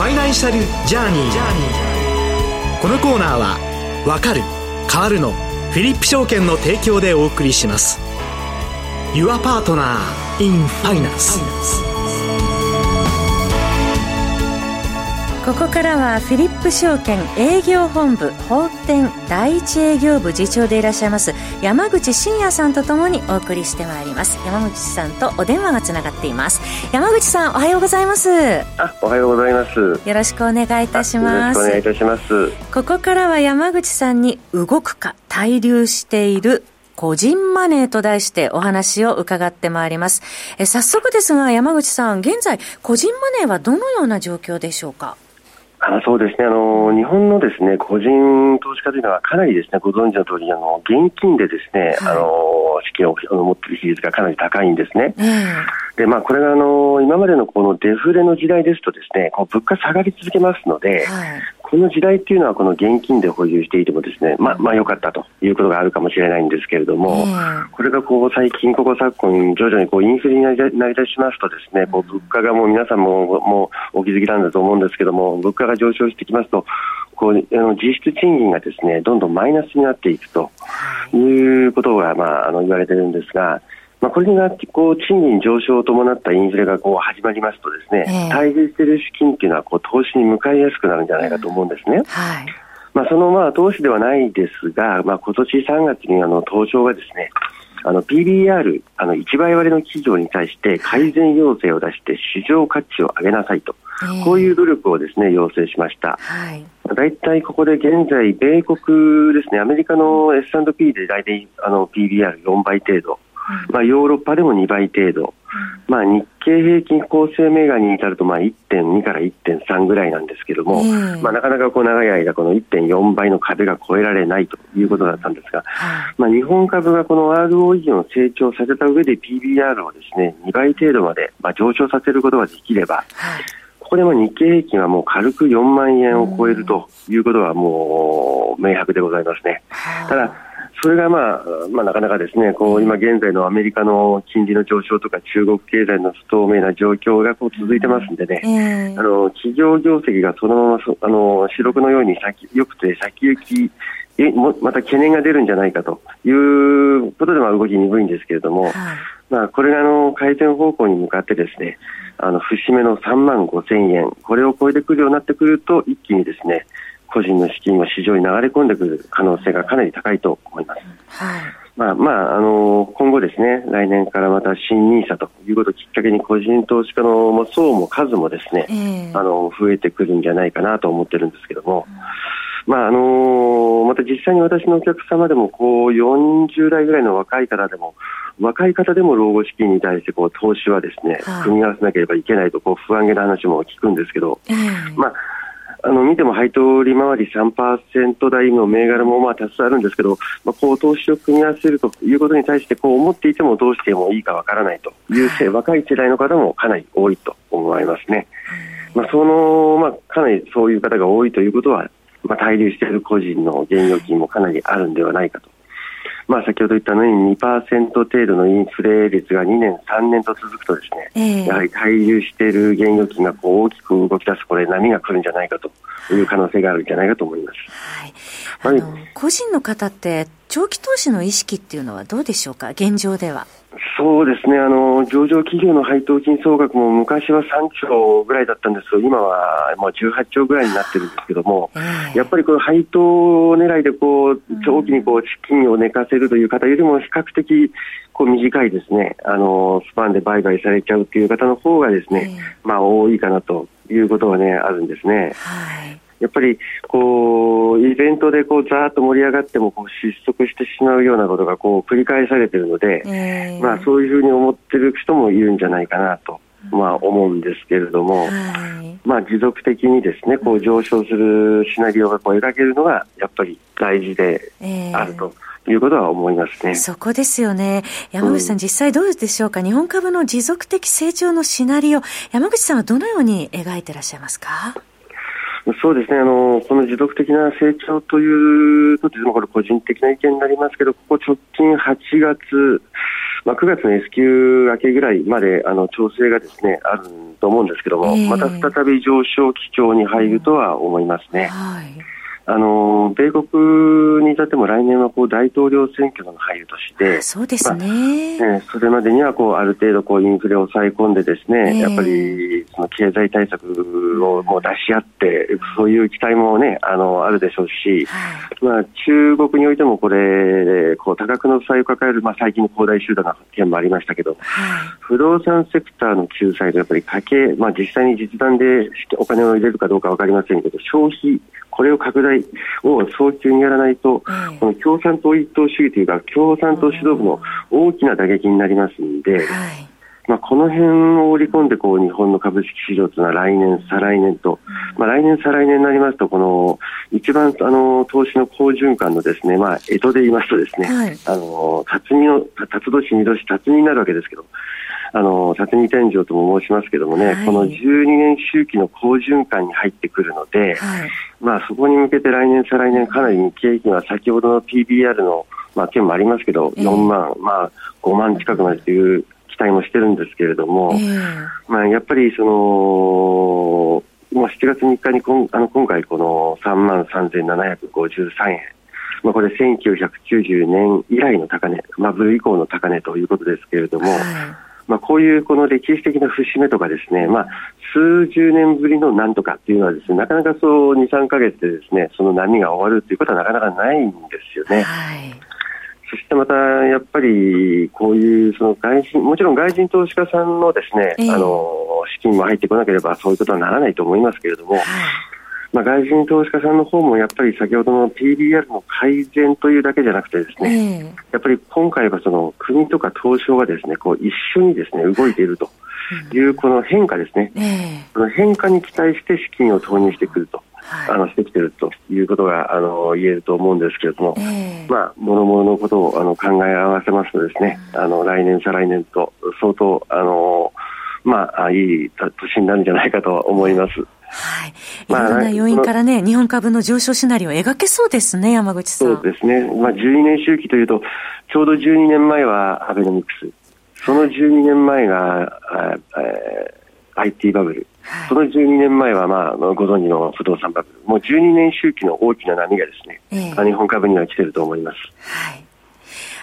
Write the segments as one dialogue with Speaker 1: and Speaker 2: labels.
Speaker 1: ファイナンシャルジャーニーこのコーナーは「わかる変わるの」フィリップ証券の提供でお送りします Your Partner in Finance finance.
Speaker 2: ここからはフィリップ証券営業本部法店第一営業部次長でいらっしゃいます山口真也さんとともにお送りしてまいります。山口さんとお電話がつながっています。山口さんおはようございます。
Speaker 3: あおはようございます
Speaker 2: よろしくお願いいたします。
Speaker 3: よろしくお願いいたします。
Speaker 2: ここからは山口さんに動くか滞留している個人マネーと題してお話を伺ってまいります。え早速ですが、山口さん、現在、個人マネーはどのような状況でしょうか？
Speaker 3: あそうですね。あの日本のですね個人投資家というのはかなりですねご存知の通りあの現金でですね、はい、あの資金を持っている比率がかなり高いんですね。でまあこれがあの今までのこのデフレの時代ですとですねこう物価下がり続けますので、はい、この時代っていうのはこの現金で保有していてもですねまあまあ良かったということがあるかもしれないんですけれども、これがこう最近ここ昨今徐々にこうインフレになり出しますとですねこう物価がもう皆さんももうお気づきなんだと思うんですけども物価が上昇してきますとこうあの実質賃金がですねどんどんマイナスになっていくということが、まあ、あの言われているんですが。まあ、これがこう賃金上昇を伴ったインフレがこう始まりますとですね、えー、滞留している資金っていうのはこう投資に向かいやすくなるんじゃないかと思うんですね。はいまあ、そのまあ投資ではないですが、まあ、今年3月にあの東証がですねあの PBR、あの1倍割れの企業に対して改善要請を出して市場価値を上げなさいと、えー、こういう努力をですね要請しました。はい大体ここで現在、米国ですね、アメリカの S&P で大体あの PBR4 倍程度、まあ、ヨーロッパでも2倍程度、まあ、日経平均構成銘柄に至るとまあ1.2から1.3ぐらいなんですけども、まあ、なかなかこう長い間、この1.4倍の壁が超えられないということだったんですが、まあ、日本株がこの ROE を成長させた上で PBR をですね2倍程度までまあ上昇させることができれば、ここでも日経平均はもう軽く4万円を超えるということはもう明白でございますね。ただそれが、まあ、まあ、なかなかですね、こう今現在のアメリカの金利の上昇とか中国経済の不透明な状況がこう続いてますんでね、えー、あの企業業績がそのままあの四六のように先よくて先行きえもまた懸念が出るんじゃないかということでは動き鈍いんですけれども、はい、まあ、これがあの改善方向に向かってですねあの節目の3万5千円これを超えてくるようになってくると一気にですね個人の資金が市場に流れ込んでくる可能性がかなり高いと思います。はい。まあまあ、あの今後ですね、来年からまた新 NISA ということをきっかけに個人投資家の層も数もですね、えー、あの増えてくるんじゃないかなと思ってるんですけども、うん、まああのまた実際に私のお客様でもこう40代ぐらいの若い方でも若い方でも老後資金に対してこう投資はですね、は組み合わせなければいけないとこう不安げな話も聞くんですけど、えー、まああの見ても配当利回り3%台の銘柄もまあ多数あるんですけど、まあ、こう投資を組み合わせるということに対してこう思っていてもどうしてもいいかわからないという、はい、若い世代の方もかなり多いと思われますね。まあ、そのまあ、かなりそういう方が多いということは、まあ、滞留している個人の現預金もかなりあるんではないかとまあ、先ほど言ったように2%程度のインフレ率が2年、3年と続くとですね、えー、やはり滞留している現預金がこう大きく動き出す、これ、波が来るんじゃないかという可能性があるんじゃないかと思います。
Speaker 2: はい、あの、個人の方って、長期投資の意識っていうのはどうでしょうか、現状では。
Speaker 3: そうですね。あの上場企業の配当金総額も昔は3兆ぐらいだったんです。けど今はもう18兆ぐらいになってるんですけども、やっぱりこの配当狙いでこう長期にこう資金を寝かせるという方よりも比較的こう短いですね。あのスパンで売買されちゃうという方の方がですね、まあ多いかなということはねあるんですね。はいやっぱりこうイベントでこうざーっと盛り上がってもこう失速してしまうようなことがこう繰り返されているので、えー、まあ、そういうふうに思っている人もいるんじゃないかなと。まあ、思うんですけれども、はい、まあ、持続的にですねこう上昇するシナリオがこう描けるのがやっぱり大事であると。いうことは思いますね。
Speaker 2: そこですよね。山口さん、うん、実際どうでしょうか？日本株の持続的成長のシナリオ、山口さんはどのように描いていらっしゃいますか？
Speaker 3: そうですね。あの、この持続的な成長というと、これ、個人的な意見になりますけど、ここ直近8月、まあ、9月の S q 明けぐらいまであの調整がですねあると思うんですけども、えー、また再び上昇基調に入るとは思いますね。はいあの米国に至っても来年はこう大統領選挙の入る年で、
Speaker 2: そうですね、
Speaker 3: まあ、えそれまでにはこうある程度こうインフレを抑え込んでですね、えー、やっぱりその経済対策をもう出し合って、そういう期待もねあのあるでしょうし、はい、まあ、中国においてもこれ、こう多額の負債を抱える、まあ、最近の恒大集団の件もありましたけど、はい、不動産セクターの救済がやっぱり家計、まあ、実際に実弾でお金を入れるかどうか分かりませんけど、消費これを拡大を早急にやらないと、うん、この共産党一党主義というか、共産党指導部の大きな打撃になりますので、はい、まあ、この辺を織り込んでこう日本の株式市場というのは来年、再来年と、まあ、来年、再来年になりますと、この一番あの投資の好循環のですね、まあ、江戸で言いますとですね、はい、あの辰巳の辰年、二年、辰巳になるわけですけど、あの、辰巳天井とも申しますけどもね、はい、この12年周期の好循環に入ってくるので、はい、まあそこに向けて来年、再来年かなり日経平均は先ほどの PBR の、まあ、件もありますけど、4万、まあ5万近くまでという期待もしてるんですけれども、えー、まあやっぱりその、もう7月3日にこんあの今回この3万3753円、まあ、これ1990年以来の高値、バブル以降の高値ということですけれども、はいまあ、こういうこの歴史的な節目とかですね、まあ、数十年ぶりのなんとかっていうのはですね、なかなかそう2、3か月でですね、その波が終わるということはなかなかないんですよね。はい。そしてまた、やっぱりこういうその外人、もちろん外人投資家さんのですね、えー、あの資金も入ってこなければそういうことはならないと思いますけれども、はいまあ、外人投資家さんの方もやっぱり先ほどの PBR の改善というだけじゃなくてですね、えー、やっぱり今回はその国とか東証がですねこう一緒にですね動いているというこの変化ですね、えー、この変化に期待して資金を投入してくると。あのしてきているということがあの言えると思うんですけれども、えー、まあ、もろもろのことをあの考え合わせますとですね、うん、あの来年、再来年と相当あの、まあ、いい年になるんじゃないかと思います。
Speaker 2: はい。いろんな要因からね、日本株の上昇シナリオを描けそうですね、山口さ
Speaker 3: ん。そうですね。まあ、12年周期というと、ちょうど12年前はアベノミクス。その12年前が、えー、IT バブル。はい、その12年前は、まあ、ご存知の不動産バブル。もう12年周期の大きな波がですね、えー、日本株には来てると思います。はい。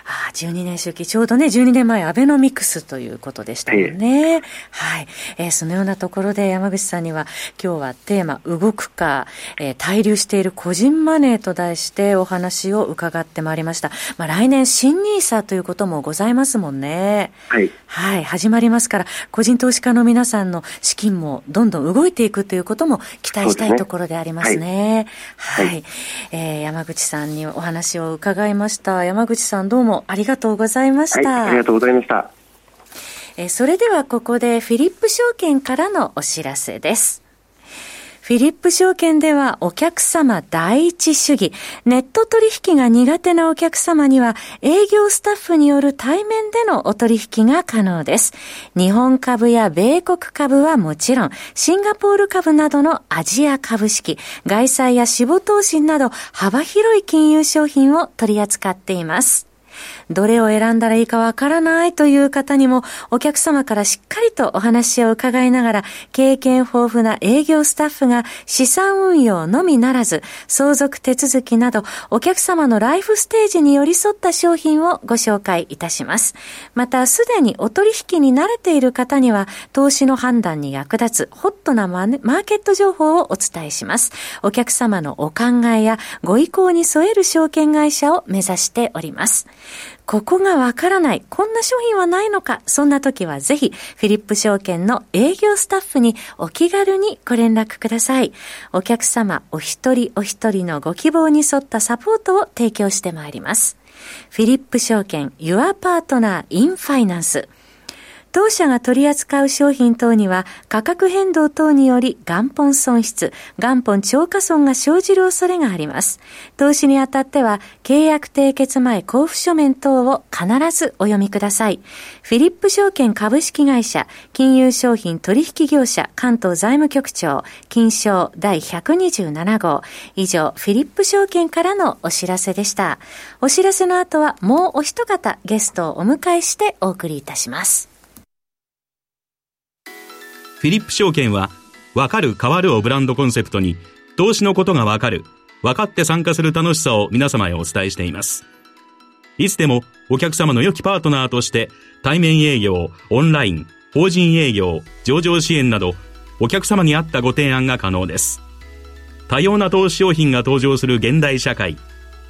Speaker 2: ああ、12年周期、ちょうどね、12年前、アベノミクスということでしたもんね。はい。えー、そのようなところで山口さんには、今日はテーマ、動くか、えー、滞留している個人マネーと題してお話を伺ってまいりました。まあ、来年、新ニーサということもございますもんね。はい。はい、始まりますから、個人投資家の皆さんの資金もどんどん動いていくということも期待したいところでありますね。すねはい。はい、えー、山口さんにお話を伺いました。山口さんどうもありがとうございました。
Speaker 3: はい、ありがとうございました。
Speaker 2: えそれではここでフィリップ証券からのお知らせです。フィリップ証券ではお客様第一主義、ネット取引が苦手なお客様には営業スタッフによる対面でのお取引が可能です。日本株や米国株はもちろん、シンガポール株などのアジア株式、外債や死亡投資など幅広い金融商品を取り扱っています。どれを選んだらいいかわからないという方にも、お客様からしっかりとお話を伺いながら、経験豊富な営業スタッフが資産運用のみならず、相続手続きなど、お客様のライフステージに寄り添った商品をご紹介いたします。また、すでにお取引に慣れている方には、投資の判断に役立つホットなマーケット情報をお伝えします。お客様のお考えやご意向に添える証券会社を目指しております。ここがわからない、こんな商品はないのか、そんな時はぜひ、フィリップ証券の営業スタッフにお気軽にご連絡ください。お客様お一人お一人のご希望に沿ったサポートを提供してまいります。フィリップ証券、Your Partner in Finance。当社が取り扱う商品等には価格変動等により元本損失、元本超過損が生じる恐れがあります。投資にあたっては契約締結前交付書面等を必ずお読みください。フィリップ証券株式会社金融商品取引業者関東財務局長金賞第127号以上フィリップ証券からのお知らせでした。お知らせの後はもうお一方ゲストをお迎えしてお送りいたします。
Speaker 4: フィリップ証券は、わかる変わるをブランドコンセプトに、投資のことがわかる、分かって参加する楽しさを皆様へお伝えしています。いつでもお客様の良きパートナーとして、対面営業、オンライン、法人営業、上場支援など、お客様に合ったご提案が可能です。多様な投資商品が登場する現代社会。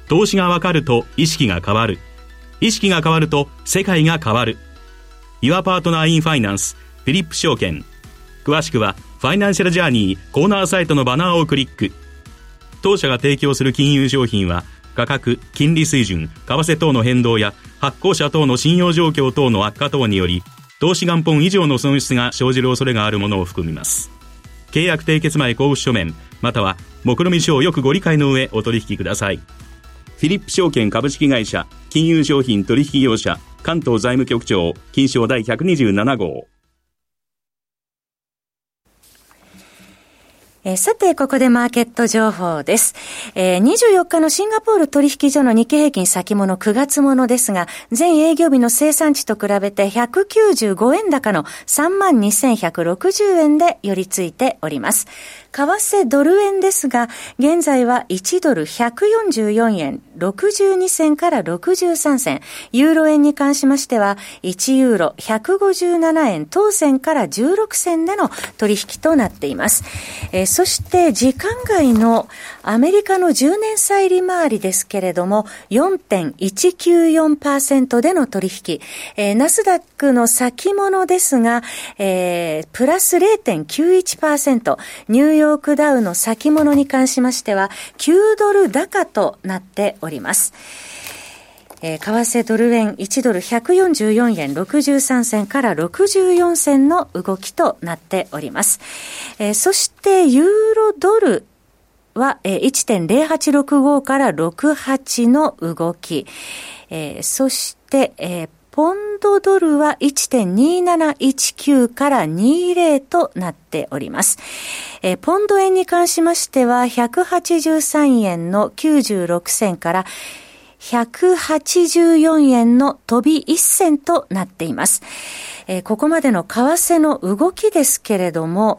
Speaker 4: 投資がわかると意識が変わる。意識が変わると世界が変わる。Your Partner in Finance フィリップ証券。詳しくはファイナンシャルジャーニーコーナーサイトのバナーをクリック。当社が提供する金融商品は価格、金利水準、為替等の変動や発行者等の信用状況等の悪化等により投資元本以上の損失が生じる恐れがあるものを含みます。契約締結前交付書面、または目論見書をよくご理解の上お取引ください。フィリップ証券株式会社、金融商品取引業者、関東財務局長、金賞第127号。
Speaker 2: えー、さて、ここでマーケット情報です。えー、24日のシンガポール取引所の日経平均先物9月ものですが、全営業日の生産地と比べて195円高の32,160円で寄り付いております。為替ドル円ですが、現在は1ドル144円62銭から63銭。ユーロ円に関しましては、1ユーロ157円当銭から16銭での取引となっています。えー、そして、時間外のアメリカの10年債利回りですけれども、4.194%での取引。えー、ナスダックの先物ですが、えー、プラス0.91%。ニューヨークダウの先物に関しましては、9ドル高となっております。えー、為替ドル円1ドル144円63銭から64銭の動きとなっております。えー、そしてユーロドルは、えー、1.0865から68の動き。えー、そして、えー、ポンドドルは1.2719から20となっております。えー、ポンド円に関しましては183円の96銭から184円の飛び一銭となっています。えー、ここまでの為替の動きですけれども、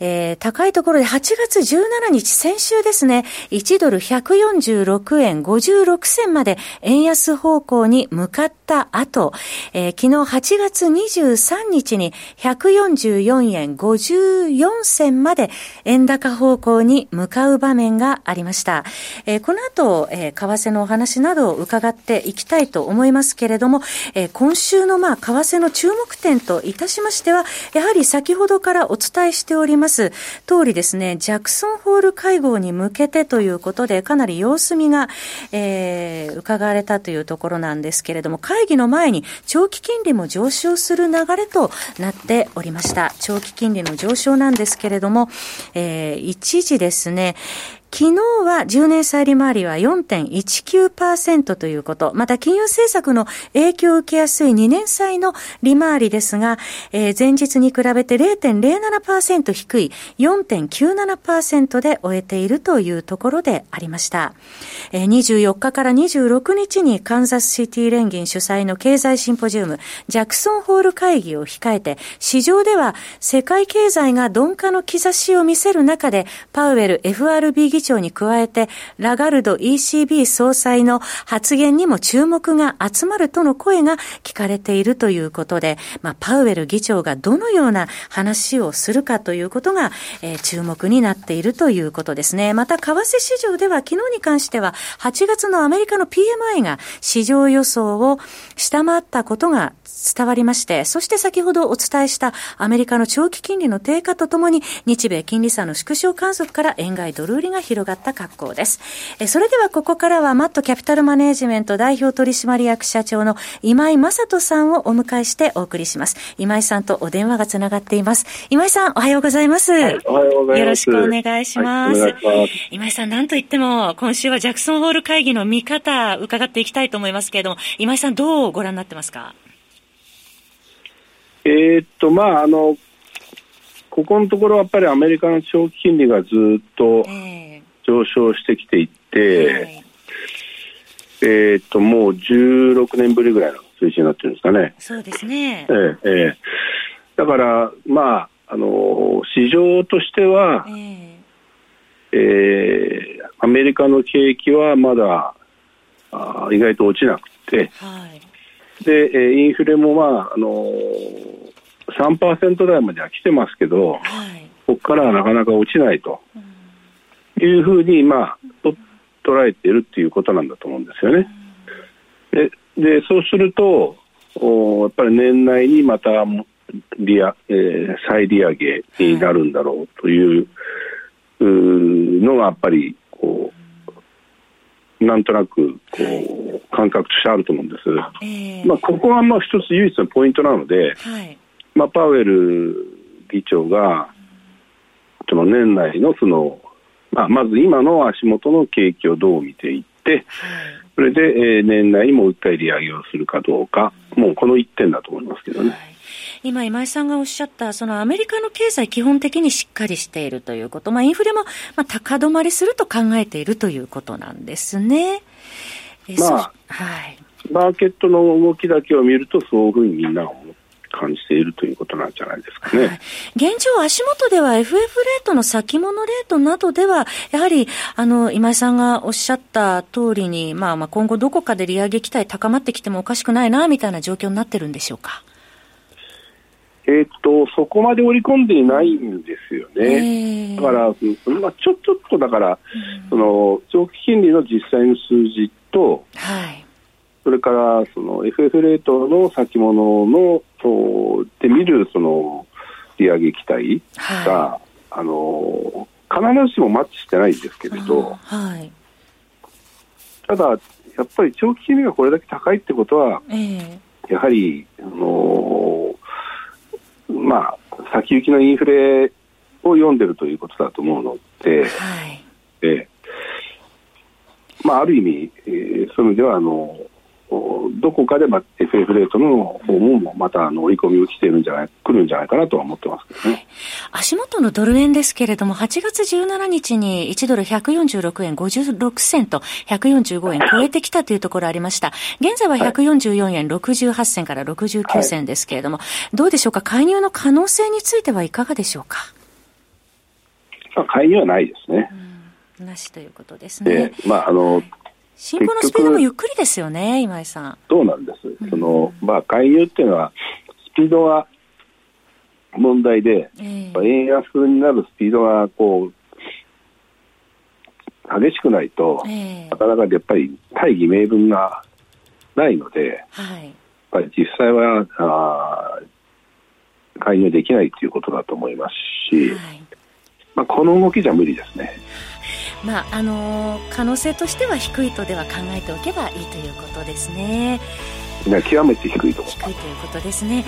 Speaker 2: えー、高いところで8月17日、先週ですね、1ドル146円56銭まで円安方向に向かった後、えー、昨日8月23日に144円54銭まで円高方向に向かう場面がありました。えー、この後、えー、為替のお話などを伺っていきたいと思いますけれども、えー、今週のまあ、為替の注目点といたしましては、やはり先ほどからお伝えしております通りですね、ジャクソンホール会合に向けてということで、かなり様子見が、えー、伺われたというところなんですけれども、会議の前に長期金利も上昇する流れとなっておりました。長期金利の上昇なんですけれども、えー、一時ですね、昨日は10年債利回りは4.19%ということ。また金融政策の影響を受けやすい2年債の利回りですが、えー、前日に比べて0.07%低い4.97%で終えているというところでありました。えー、24日から26日にカンザスシティ連銀主催の経済シンポジウム、ジャクソンホール会議を控えて、市場では世界経済が鈍化の兆しを見せる中で、パウエル FRB 議長に加えて、ラガルド ECB 総裁の発言にも注目が集まるとの声が聞かれているということで、まあ、パウエル議長がどのような話をするかということが、えー、注目になっているということですね。また、為替市場では昨日に関しては、8月のアメリカの PMI が市場予想を下回ったことが伝わりまして、そして先ほどお伝えしたアメリカの長期金利の低下とともに、日米金利差の縮小観測から円買いドル売りが広がった格好です。えそれではここからはマットキャピタルマネジメント代表取締役社長の今井正人さんをお迎えしてお送りします。今井さんとお電話がつながっています。今井さん、おはようございます。はい、
Speaker 3: おはようございます。よ
Speaker 2: ろしくお願いします。はい、ます今井さん、なんといっても、今週はジャクソンホール会議の見方、伺っていきたいと思いますけれども、今井さん、どうご覧になってますか？
Speaker 5: えー、っと、まあ、あの、ここのところやっぱりアメリカの長期金利がずっと上昇してきていて、えー、えー、っと、もう16年ぶりぐらいの水準になってるんですかね。
Speaker 2: そうですね。
Speaker 5: えー、えー、だから、まあ、あの、市場としては、えー、えー、アメリカの景気はまだあ意外と落ちなくて、はい、で、インフレもまあ、あのー3%台までは来てますけど、はい、ここからはなかなか落ちないというふうに、まあ、と捉えているっていうことなんだと思うんですよね。ででそうするとおやっぱり年内にまた利上、えー、再利上げになるんだろうというのがやっぱりこうなんとなくこう感覚としてあると思うんです。えー、まあ、ここはまあ一つ唯一のポイントなので、はいまあ、パウエル議長がその年内のその、まあ、まず今の足元の景気をどう見ていって、それで、えー、年内にもう一回利上げをするかどうか、もうこの一点だと思いますけどね。
Speaker 2: 今、今井さんがおっしゃった、そのアメリカの経済基本的にしっかりしているということ、まあ、インフレも、まあ、高止まりすると考えているということなんですね。
Speaker 5: まあ、はい。マーケットの動きだけを見ると、そういうふうにみんなが思感じているということなんじゃないですかね。はい、
Speaker 2: 現状、足元では FF レートの先物レートなどでは、やはり、あの、今井さんがおっしゃった通りに、まあまあ今後どこかで利上げ期待高まってきてもおかしくないな、みたいな状況になってるんでしょうか？
Speaker 5: えっと、そこまで織り込んでいないんですよね。だから、まあ、ちょ、ちょっとだから、その、長期金利の実際の数字と、はい。それからその FF レートの先物のとで見るその利上げ期待が、はい、あの必ずしもマッチしてないんですけれど、はい、ただ、やっぱり長期金利がこれだけ高いってことは、えー、やはり、あのまあ、先行きのインフレを読んでるということだと思うので、はい、えーまあ、ある意味、えー、そういう意味ではあのどこかで、ま FF レートの方もまたあの織り込みをしているんじゃない、来るんじゃないかなとは思ってますけどね。
Speaker 2: 足元のドル円ですけれども、8月17日に1ドル146円56銭と145円超えてきたというところありました。現在は144円68銭から69銭ですけれども、はい、どうでしょうか、介入の可能性についてはいかがでしょうか？
Speaker 5: まあ、介入はないですね。
Speaker 2: なしということですね。
Speaker 5: まあ、あの、
Speaker 2: 進行のスピードもゆっくりですよね、今井さん。
Speaker 5: そうなんです。その、まあ、介入っていうのは、スピードが問題で、えー、円安になるスピードが、こう、激しくないと、えー、なかなかやっぱり大義名分がないので、はい、やっぱり実際はあ介入できないということだと思いますし、はい、まあ、この動きじゃ無理ですね。
Speaker 2: まああのー、可能性としては低いとでは考えておけばいいということですね。
Speaker 5: 極めて低いと
Speaker 2: 低いということですね、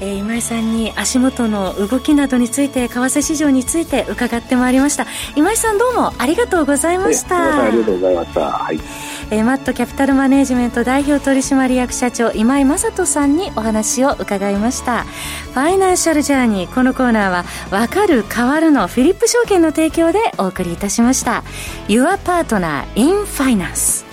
Speaker 2: えー、今井さんに足元の動きなどについて為替市場について伺ってまいりました。今井さんどうもありがとうございました。
Speaker 5: ありがとうございました、はい
Speaker 2: えー、マットキャピタルマネジメント代表取締役社長今井雅人さんにお話を伺いました。ファイナンシャルジャーニーこのコーナーは分かる変わるのフィリップ証券の提供でお送りいたしました。Your Partner in Finance